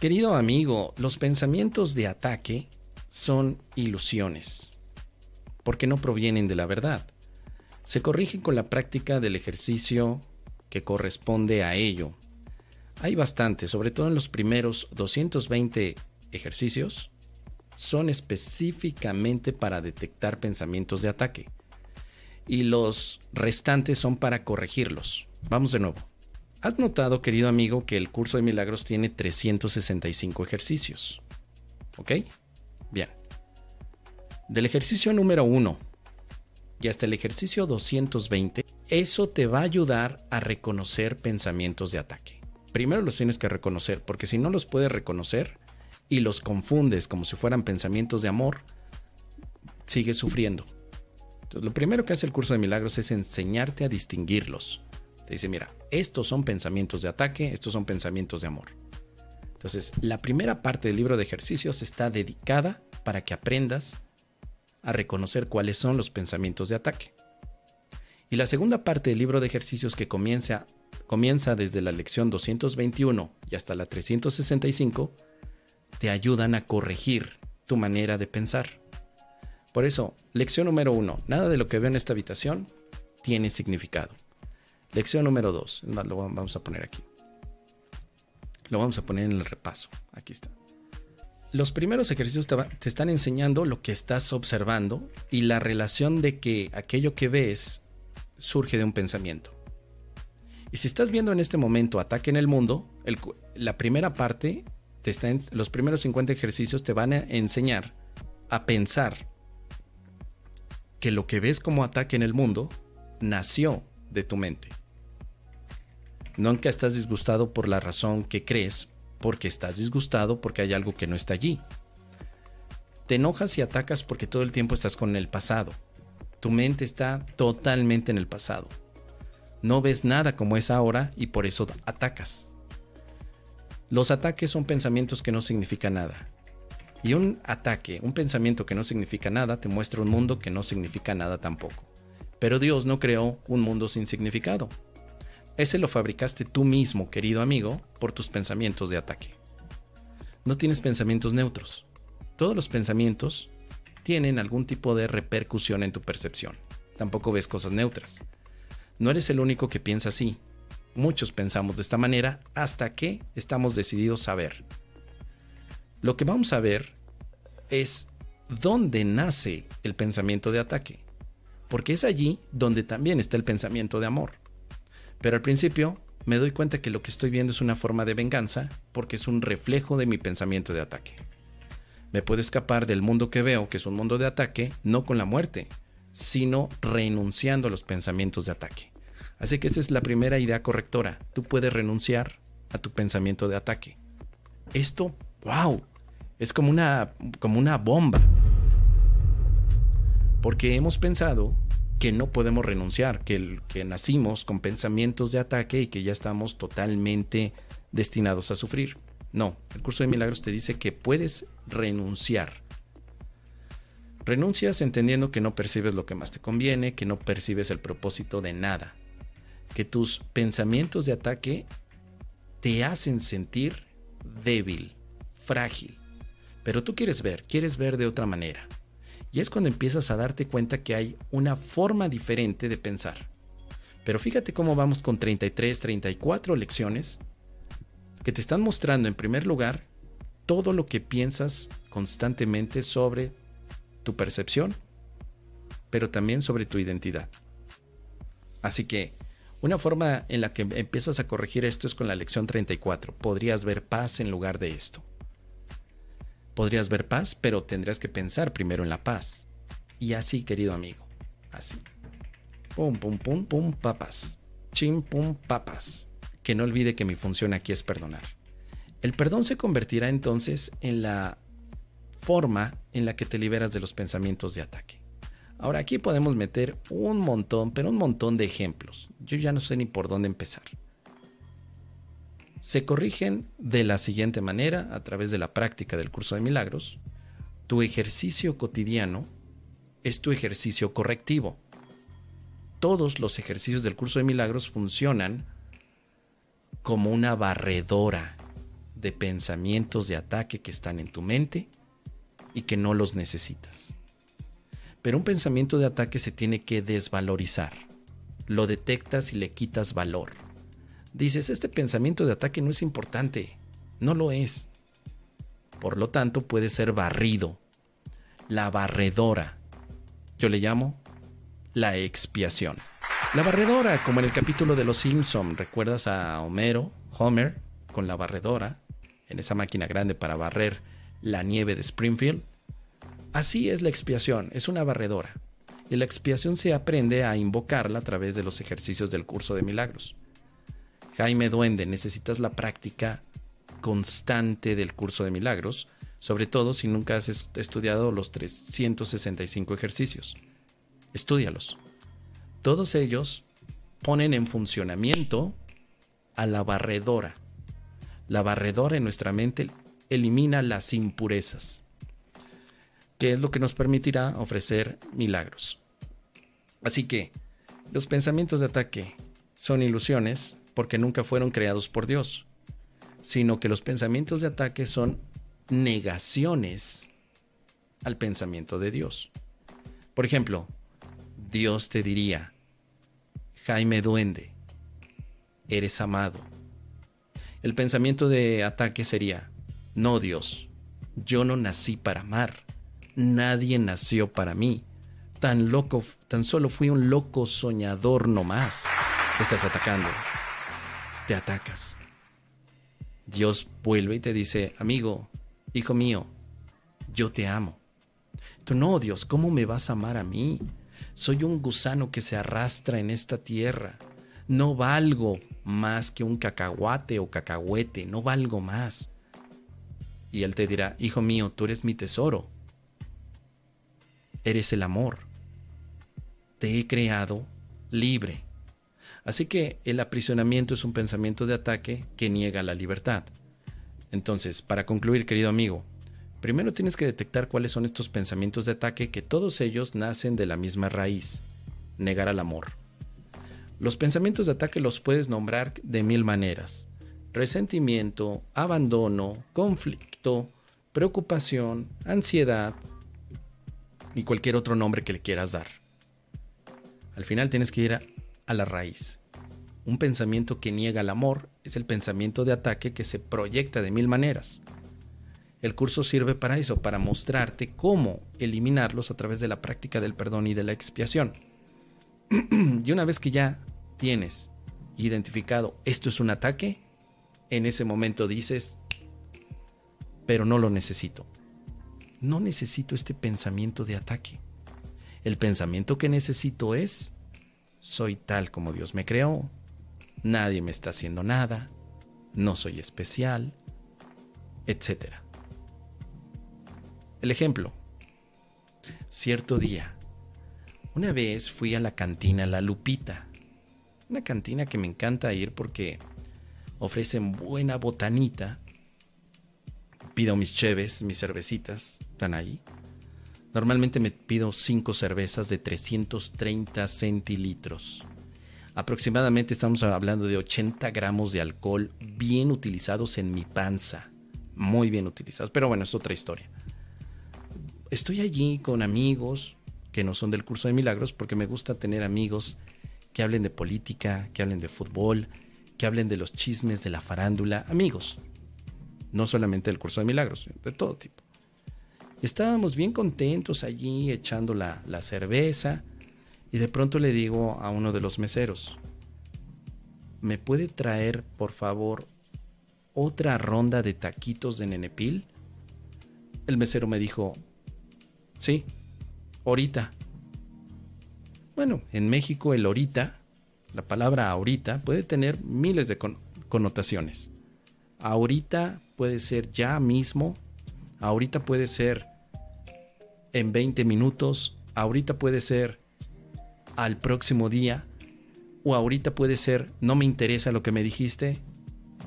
Querido amigo, los pensamientos de ataque son ilusiones, porque no provienen de la verdad. Se corrigen con la práctica del ejercicio que corresponde a ello. Hay bastante, sobre todo en los primeros 220 ejercicios, son específicamente para detectar pensamientos de ataque y los restantes son para corregirlos. Vamos de nuevo. ¿Has notado, querido amigo, que el curso de milagros tiene 365 ejercicios? ¿Ok? Bien. Del ejercicio número 1 y hasta el ejercicio 220, eso te va a ayudar a reconocer pensamientos de ataque. Primero los tienes que reconocer, porque si no los puedes reconocer y los confundes como si fueran pensamientos de amor, sigues sufriendo. Entonces, lo primero que hace el curso de milagros es enseñarte a distinguirlos. Te dice, mira, estos son pensamientos de ataque, estos son pensamientos de amor. Entonces, la primera parte del libro de ejercicios está dedicada para que aprendas a reconocer cuáles son los pensamientos de ataque. Y la segunda parte del libro de ejercicios que comienza, comienza desde la lección 221 y hasta la 365, te ayudan a corregir tu manera de pensar. Por eso, lección número uno, nada de lo que veo en esta habitación tiene significado. Lección número dos, lo vamos a poner aquí. Lo vamos a poner en el repaso. Aquí está. Los primeros ejercicios te, están enseñando lo que estás observando y la relación de que aquello que ves surge de un pensamiento. Y si estás viendo en este momento ataque en el mundo, la primera parte, te está los primeros 50 ejercicios te van a enseñar a pensar que lo que ves como ataque en el mundo nació de tu mente. Que estás disgustado por la razón que crees, porque estás disgustado porque hay algo que no está allí. Te enojas y atacas porque todo el tiempo estás con el pasado. Tu mente está totalmente en el pasado. No ves nada como es ahora y por eso atacas. Los ataques son pensamientos que no significan nada. Y un ataque, un pensamiento que no significa nada, te muestra un mundo que no significa nada tampoco. Pero Dios no creó un mundo sin significado. Ese lo fabricaste tú mismo, querido amigo, por tus pensamientos de ataque. No tienes pensamientos neutros. Todos los pensamientos tienen algún tipo de repercusión en tu percepción. Tampoco ves cosas neutras. No eres el único que piensa así. Muchos pensamos de esta manera hasta que estamos decididos a ver lo que vamos a ver es dónde nace el pensamiento de ataque, porque es allí donde también está el pensamiento de amor. Pero al principio me doy cuenta que lo que estoy viendo es una forma de venganza porque es un reflejo de mi pensamiento de ataque. Me puedo escapar del mundo que veo, que es un mundo de ataque, no con la muerte, sino renunciando a los pensamientos de ataque. Así que esta es la primera idea correctora. Tú puedes renunciar a tu pensamiento de ataque. Esto, wow, es como una, como una bomba. Porque hemos pensado que no podemos renunciar, que, que nacimos con pensamientos de ataque y que ya estamos totalmente destinados a sufrir. No, el curso de milagros te dice que puedes renunciar. Renuncias entendiendo que no percibes lo que más te conviene, que no percibes el propósito de nada, que tus pensamientos de ataque te hacen sentir débil, frágil. Pero tú quieres ver, quieres ver de otra manera. Y es cuando empiezas a darte cuenta que hay una forma diferente de pensar. Pero fíjate cómo vamos con 33, 34 lecciones que te están mostrando en primer lugar todo lo que piensas constantemente sobre tu percepción, pero también sobre tu identidad. Así que una forma en la que empiezas a corregir esto es con la lección 34. Podrías ver paz en lugar de esto. Podrías ver paz, pero tendrías que pensar primero en la paz. Y así, querido amigo, así. Pum, pum, pum, pum, papas. Chim, pum, papas. Que no olvide que mi función aquí es perdonar. El perdón se convertirá entonces en la forma en la que te liberas de los pensamientos de ataque. Ahora aquí podemos meter un montón, pero un montón de ejemplos. Yo ya no sé ni por dónde empezar se corrigen de la siguiente manera a través de la práctica del curso de milagros. Tu ejercicio cotidiano es tu ejercicio correctivo. Todos los ejercicios del curso de milagros funcionan como una barredora de pensamientos de ataque que están en tu mente y que no los necesitas. Pero un pensamiento de ataque se tiene que desvalorizar. Lo detectas y le quitas valor. Dices, este pensamiento de ataque no es importante. No lo es. Por lo tanto, puede ser barrido. La barredora. Yo le llamo la expiación. La barredora, como en el capítulo de Los Simpson, ¿recuerdas a Homero, Homer, con la barredora, en esa máquina grande para barrer la nieve de Springfield? Así es la expiación, es una barredora. Y la expiación se aprende a invocarla a través de los ejercicios del curso de milagros. Jaime Duende, necesitas la práctica constante del curso de milagros, sobre todo si nunca has estudiado los 365 ejercicios. Estúdialos todos ellos ponen en funcionamiento a la barredora. La barredora en nuestra mente elimina las impurezas, que es lo que nos permitirá ofrecer milagros. Así que los pensamientos de ataque son ilusiones porque nunca fueron creados por Dios, sino que los pensamientos de ataque son negaciones al pensamiento de Dios. Por ejemplo, Dios te diría, Jaime Duende, eres amado. El pensamiento de ataque sería, no Dios, yo no nací para amar, nadie nació para mí, tan loco, tan solo fui un loco soñador nomás. Te estás atacando, te atacas. Dios vuelve y te dice, amigo, hijo mío, yo te amo. Tú no, Dios, ¿cómo me vas a amar a mí? Soy un gusano que se arrastra en esta tierra. No valgo más que un cacahuate o cacahuete, no valgo más. Y él te dirá, hijo mío, tú eres mi tesoro. Eres el amor. Te he creado libre. Así que el aprisionamiento es un pensamiento de ataque que niega la libertad. Entonces, para concluir, querido amigo, Primero tienes que detectar cuáles son estos pensamientos de ataque que todos ellos nacen de la misma raíz, negar al amor. Los pensamientos de ataque los puedes nombrar de mil maneras. Resentimiento, abandono, conflicto, preocupación, ansiedad y cualquier otro nombre que le quieras dar. Al final tienes que ir a, a la raíz. Un pensamiento que niega el amor es el pensamiento de ataque que se proyecta de mil maneras. El curso sirve para eso, para mostrarte cómo eliminarlos a través de la práctica del perdón y de la expiación. y una vez que ya tienes identificado esto es un ataque, en ese momento dices, pero no lo necesito. No necesito este pensamiento de ataque. El pensamiento que necesito es, soy tal como Dios me creó, nadie me está haciendo nada, no soy especial, etcétera. El ejemplo. Cierto día, una vez fui a la cantina La Lupita, una cantina que me encanta ir porque ofrecen buena botanita. Pido mis cheves, mis cervecitas, están ahí. Normalmente me pido cinco cervezas de 330 centilitros. Aproximadamente estamos hablando de 80 gramos de alcohol bien utilizados en mi panza. Muy bien utilizados. Pero bueno, es otra historia estoy allí con amigos que no son del curso de milagros porque me gusta tener amigos que hablen de política, que hablen de fútbol, que hablen de los chismes de la farándula, amigos, no solamente del curso de milagros, de todo tipo. Estábamos bien contentos allí echando la, cerveza y de pronto le digo a uno de los meseros, ¿me puede traer por favor otra ronda de taquitos de nenepil? El mesero me dijo, Sí, ahorita. Bueno, en México el ahorita, la palabra ahorita, puede tener miles de connotaciones. Ahorita puede ser ya mismo, ahorita puede ser en 20 minutos, ahorita puede ser al próximo día, o ahorita puede ser no me interesa lo que me dijiste,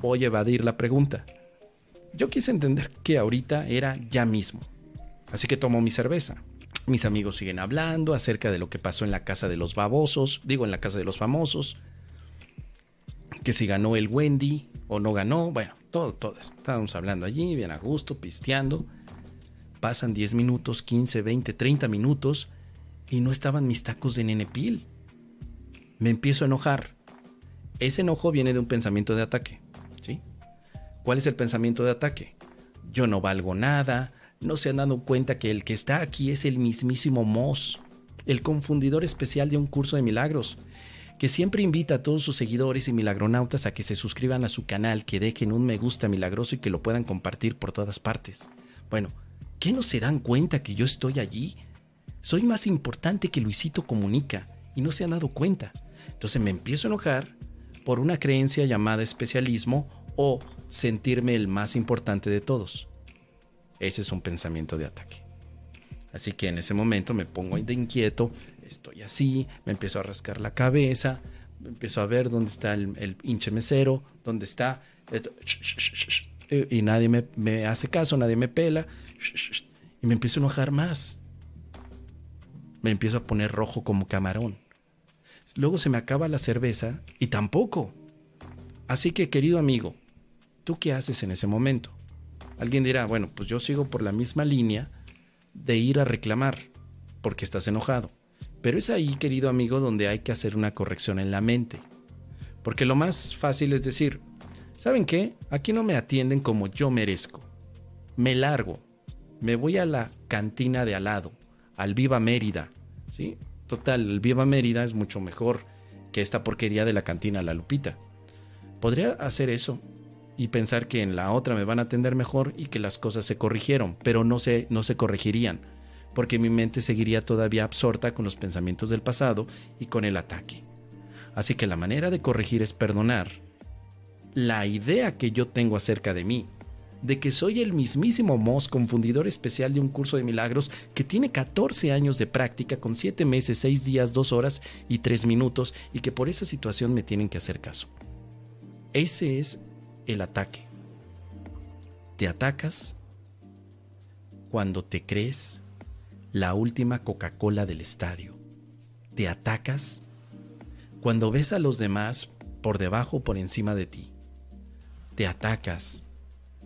voy a evadir la pregunta. Yo quise entender que ahorita era ya mismo. Así que tomo mi cerveza. Mis amigos siguen hablando acerca de lo que pasó en la casa de los babosos, digo en la casa de los famosos, que si ganó el Wendy o no ganó, bueno, todo, todo. Estábamos hablando allí, bien a gusto, pisteando. Pasan 10 minutos, 15, 20, 30 minutos y no estaban mis tacos de nenepil. Me empiezo a enojar. Ese enojo viene de un pensamiento de ataque. ¿sí? ¿Cuál es el pensamiento de ataque? Yo no valgo nada, no se han dado cuenta que el que está aquí es el mismísimo Moss, el confundidor especial de un curso de milagros, que siempre invita a todos sus seguidores y milagronautas a que se suscriban a su canal, que dejen un me gusta milagroso y que lo puedan compartir por todas partes. Bueno, ¿qué no se dan cuenta que yo estoy allí? Soy más importante que Luisito Comunica y no se han dado cuenta. Entonces me empiezo a enojar por una creencia llamada especialismo o sentirme el más importante de todos. Ese es un pensamiento de ataque. Así que en ese momento me pongo de inquieto, estoy así, me empiezo a rascar la cabeza, me empiezo a ver dónde está el, mesero, dónde está... Y nadie me, me hace caso, nadie me pela. Y me empiezo a enojar más. Me empiezo a poner rojo como camarón. Luego se me acaba la cerveza y tampoco. Así que, querido amigo, ¿tú qué haces en ese momento? Alguien dirá, bueno, pues yo sigo por la misma línea de ir a reclamar porque estás enojado. Pero es ahí, querido amigo, donde hay que hacer una corrección en la mente. Porque lo más fácil es decir, ¿saben qué? Aquí no me atienden como yo merezco. Me largo. Me voy a la cantina de al lado, al Viva Mérida. ¿Sí? Total, el Viva Mérida es mucho mejor que esta porquería de la cantina La Lupita. Podría hacer eso, y pensar que en la otra me van a atender mejor y que las cosas se corrigieron, pero no se, no se corregirían, porque mi mente seguiría todavía absorta con los pensamientos del pasado y con el ataque. Así que la manera de corregir es perdonar la idea que yo tengo acerca de mí, de que soy el mismísimo Moss, confundidor especial de un curso de milagros que tiene 14 años de práctica con 7 meses, 6 días, 2 horas y 3 minutos y que por esa situación me tienen que hacer caso. Ese es el ataque. Te atacas cuando te crees la última Coca-Cola del estadio. Te atacas cuando ves a los demás por debajo o por encima de ti. Te atacas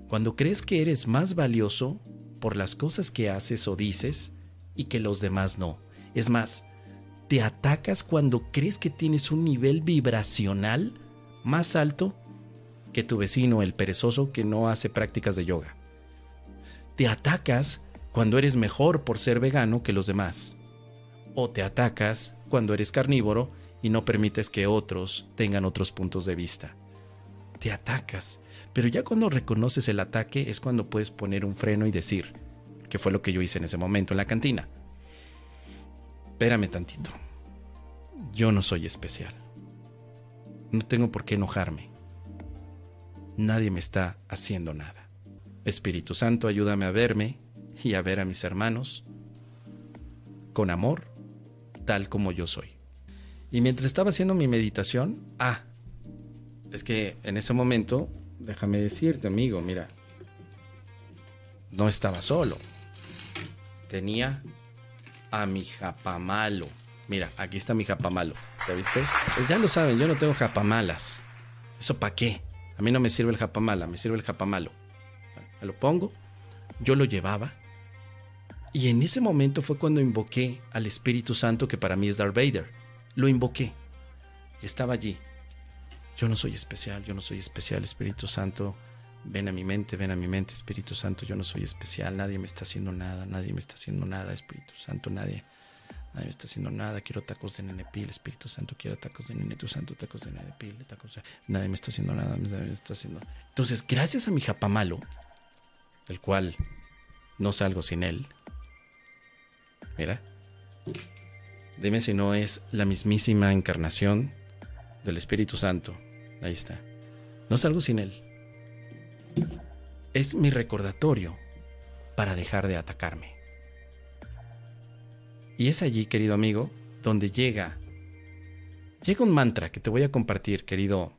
cuando crees que eres más valioso por las cosas que haces o dices y que los demás no. Es más, te atacas cuando crees que tienes un nivel vibracional más alto que tu vecino, el perezoso que no hace prácticas de yoga. Te atacas cuando eres mejor por ser vegano que los demás. O te atacas cuando eres carnívoro y no permites que otros tengan otros puntos de vista. Te atacas, pero ya cuando reconoces el ataque es cuando puedes poner un freno y decir, que fue lo que yo hice en ese momento en la cantina. Espérame tantito. Yo no soy especial. No tengo por qué enojarme nadie me está haciendo nada. Espíritu Santo, ayúdame a verme y a ver a mis hermanos con amor, tal como yo soy. Y mientras estaba haciendo mi meditación, ah, es que en ese momento, déjame decirte, amigo, mira, no estaba solo. Tenía a mi japamalo. Mira, aquí está mi japamalo. ¿Ya viste? Pues ya lo saben, yo no tengo japamalas. ¿Eso para qué? A mí no me sirve el japamala, me sirve el japamalo. Me lo pongo, yo lo llevaba. Y en ese momento fue cuando invoqué al Espíritu Santo, que para mí es Darth Vader. Lo invoqué. Y estaba allí. Yo no soy especial, yo no soy especial, Espíritu Santo. Ven a mi mente, ven a mi mente, Espíritu Santo, yo no soy especial, nadie me está haciendo nada, nadie me está haciendo nada, Espíritu Santo, nadie, nadie me está haciendo nada, quiero tacos de nenepil, Espíritu Santo, quiero tacos de nenetu santo, tacos de nenepil, tacos de... Nadie me está haciendo nada, nadie me está haciendo... Entonces, gracias a mi japamalo, el cual no salgo sin él, mira, dime si no es la mismísima encarnación del Espíritu Santo, ahí está, no salgo sin él. Es mi recordatorio para dejar de atacarme. Y es allí, querido amigo, donde llega, llega un mantra que te voy a compartir, querido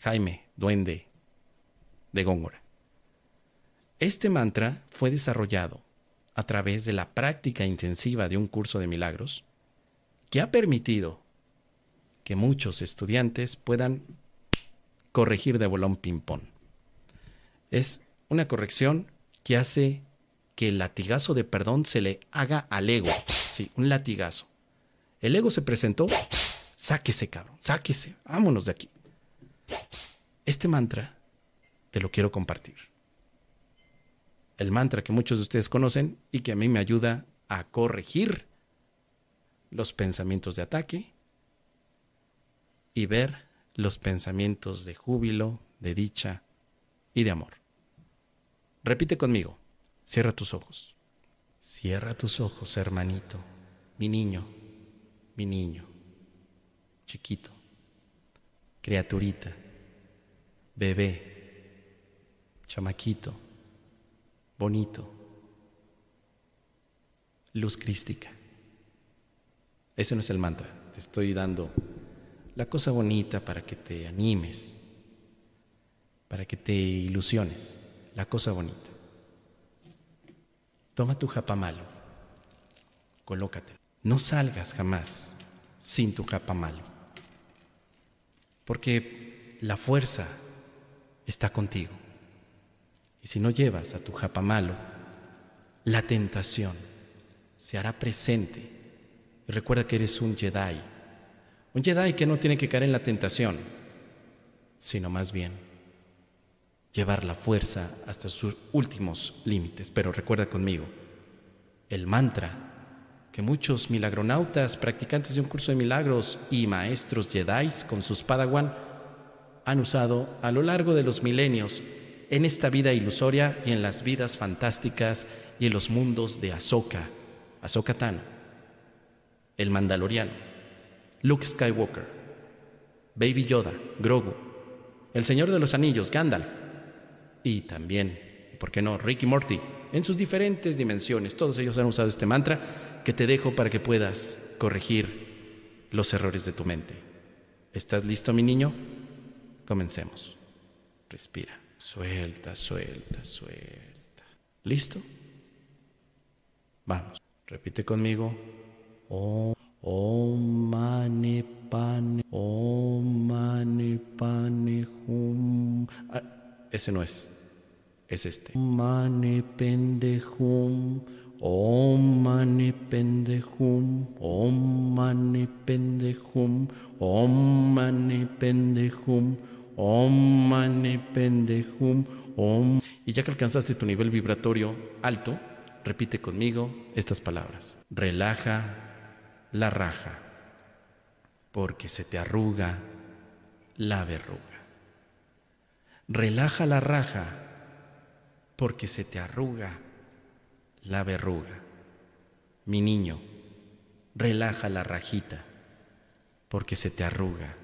Jaime, duende de Góngora. Este mantra fue desarrollado a través de la práctica intensiva de un curso de milagros que ha permitido que muchos estudiantes puedan corregir de bolón ping-pong. Es una corrección que hace que el latigazo de perdón se le haga al ego. Sí, un latigazo. El ego se presentó, sáquese, cabrón, sáquese, vámonos de aquí. Este mantra te lo quiero compartir. El mantra que muchos de ustedes conocen y que a mí me ayuda a corregir los pensamientos de ataque y ver los pensamientos de júbilo, de dicha y de amor. Repite conmigo. Cierra tus ojos. Cierra tus ojos, hermanito, mi niño, mi niño, chiquito, criaturita, bebé, chamaquito, bonito, luz crística. Ese no es el mantra, te estoy dando la cosa bonita para que te animes, para que te ilusiones, la cosa bonita. Toma tu japamalo, colócate. No salgas jamás sin tu japamalo, porque la fuerza está contigo. Y si no llevas a tu japamalo, la tentación se hará presente. Y recuerda que eres un Jedi, un Jedi que no tiene que caer en la tentación, sino más bien llevar la fuerza hasta sus últimos límites. Pero recuerda conmigo, el mantra que muchos milagronautas, practicantes de un curso de milagros y maestros Jedi con sus padawan han usado a lo largo de los milenios en esta vida ilusoria y en las vidas fantásticas y en los mundos de Ahsoka, Ahsoka Tano, el Mandaloriano, Luke Skywalker, Baby Yoda, Grogu, el Señor de los Anillos, Gandalf, y también, ¿por qué no?, Ricky Morty, en sus diferentes dimensiones. Todos ellos han usado este mantra que te dejo para que puedas corregir los errores de tu mente. ¿Estás listo, mi niño? Comencemos. Respira. Suelta, suelta, suelta. ¿Listo? Vamos. Repite conmigo. Om, om mane pane, om mane pane hum. Ah, ese no es. Es este. Mane pendejum. Om mane pendejum. Om mane pendejum. Om mane pendejum. Om mane pendejum. Om. Y ya que alcanzaste tu nivel vibratorio alto, repite conmigo estas palabras. Relaja la raja, porque se te arruga la verruga. Relaja la raja, porque se te arruga la verruga. Mi niño, relaja la rajita, porque se te arruga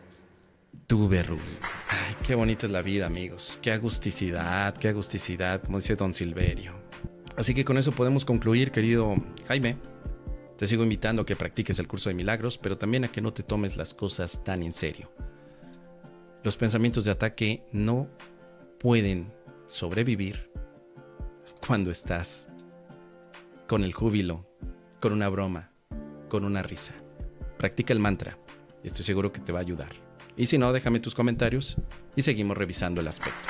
tu verruguita. Ay, qué bonita es la vida, amigos. Qué agusticidad, qué agusticidad, como dice don Silverio. Así que con eso podemos concluir, querido Jaime. Te sigo invitando a que practiques el curso de milagros, pero también a que no te tomes las cosas tan en serio. Los pensamientos de ataque no pueden sobrevivir cuando estás con el júbilo, con una broma, con una risa. Practica el mantra estoy seguro que te va a ayudar. Y si no, déjame tus comentarios y seguimos revisando el aspecto.